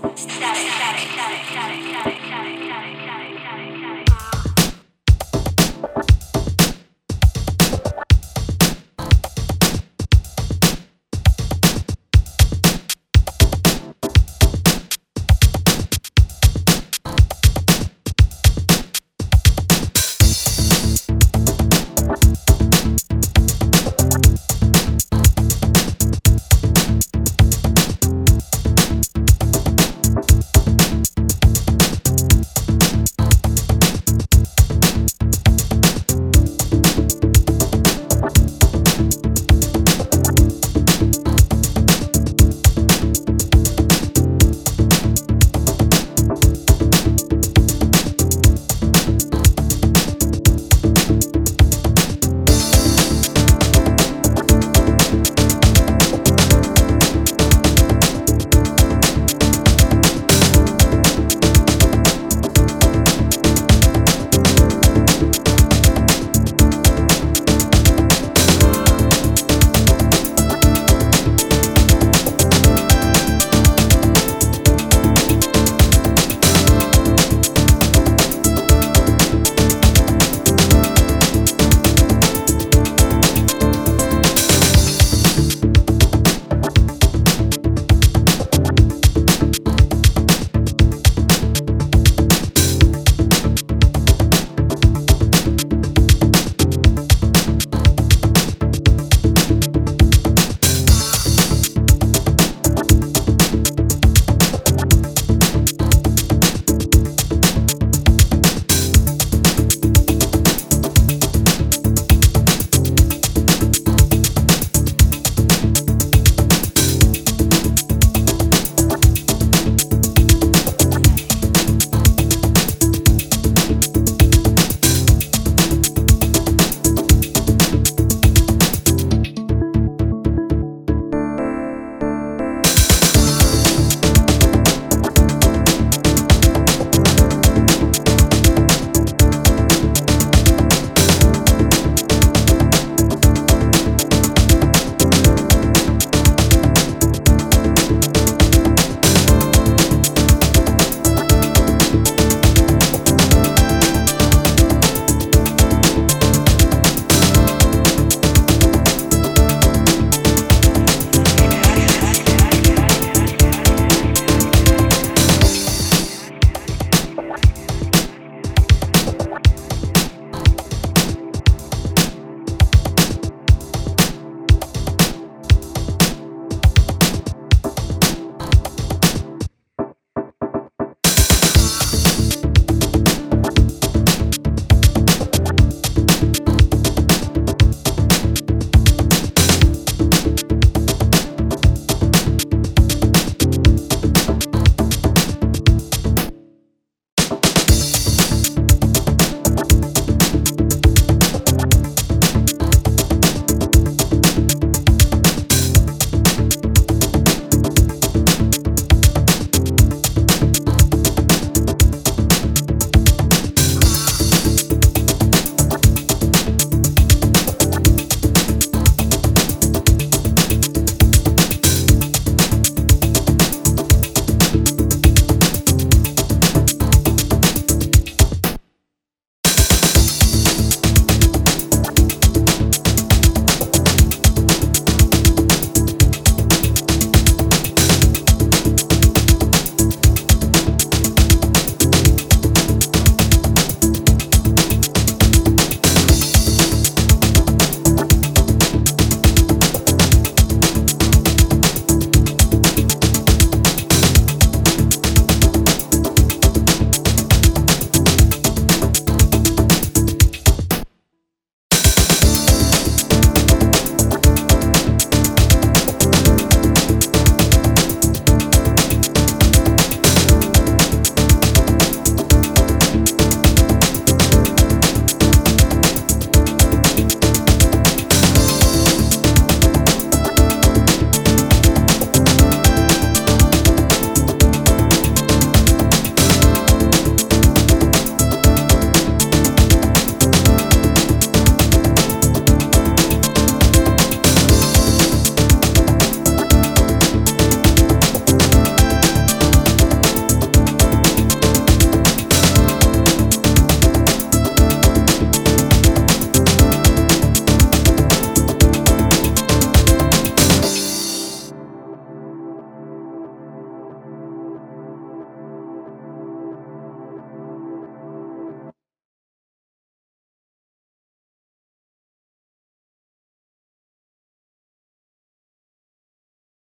static, static, static, static, static, static, static.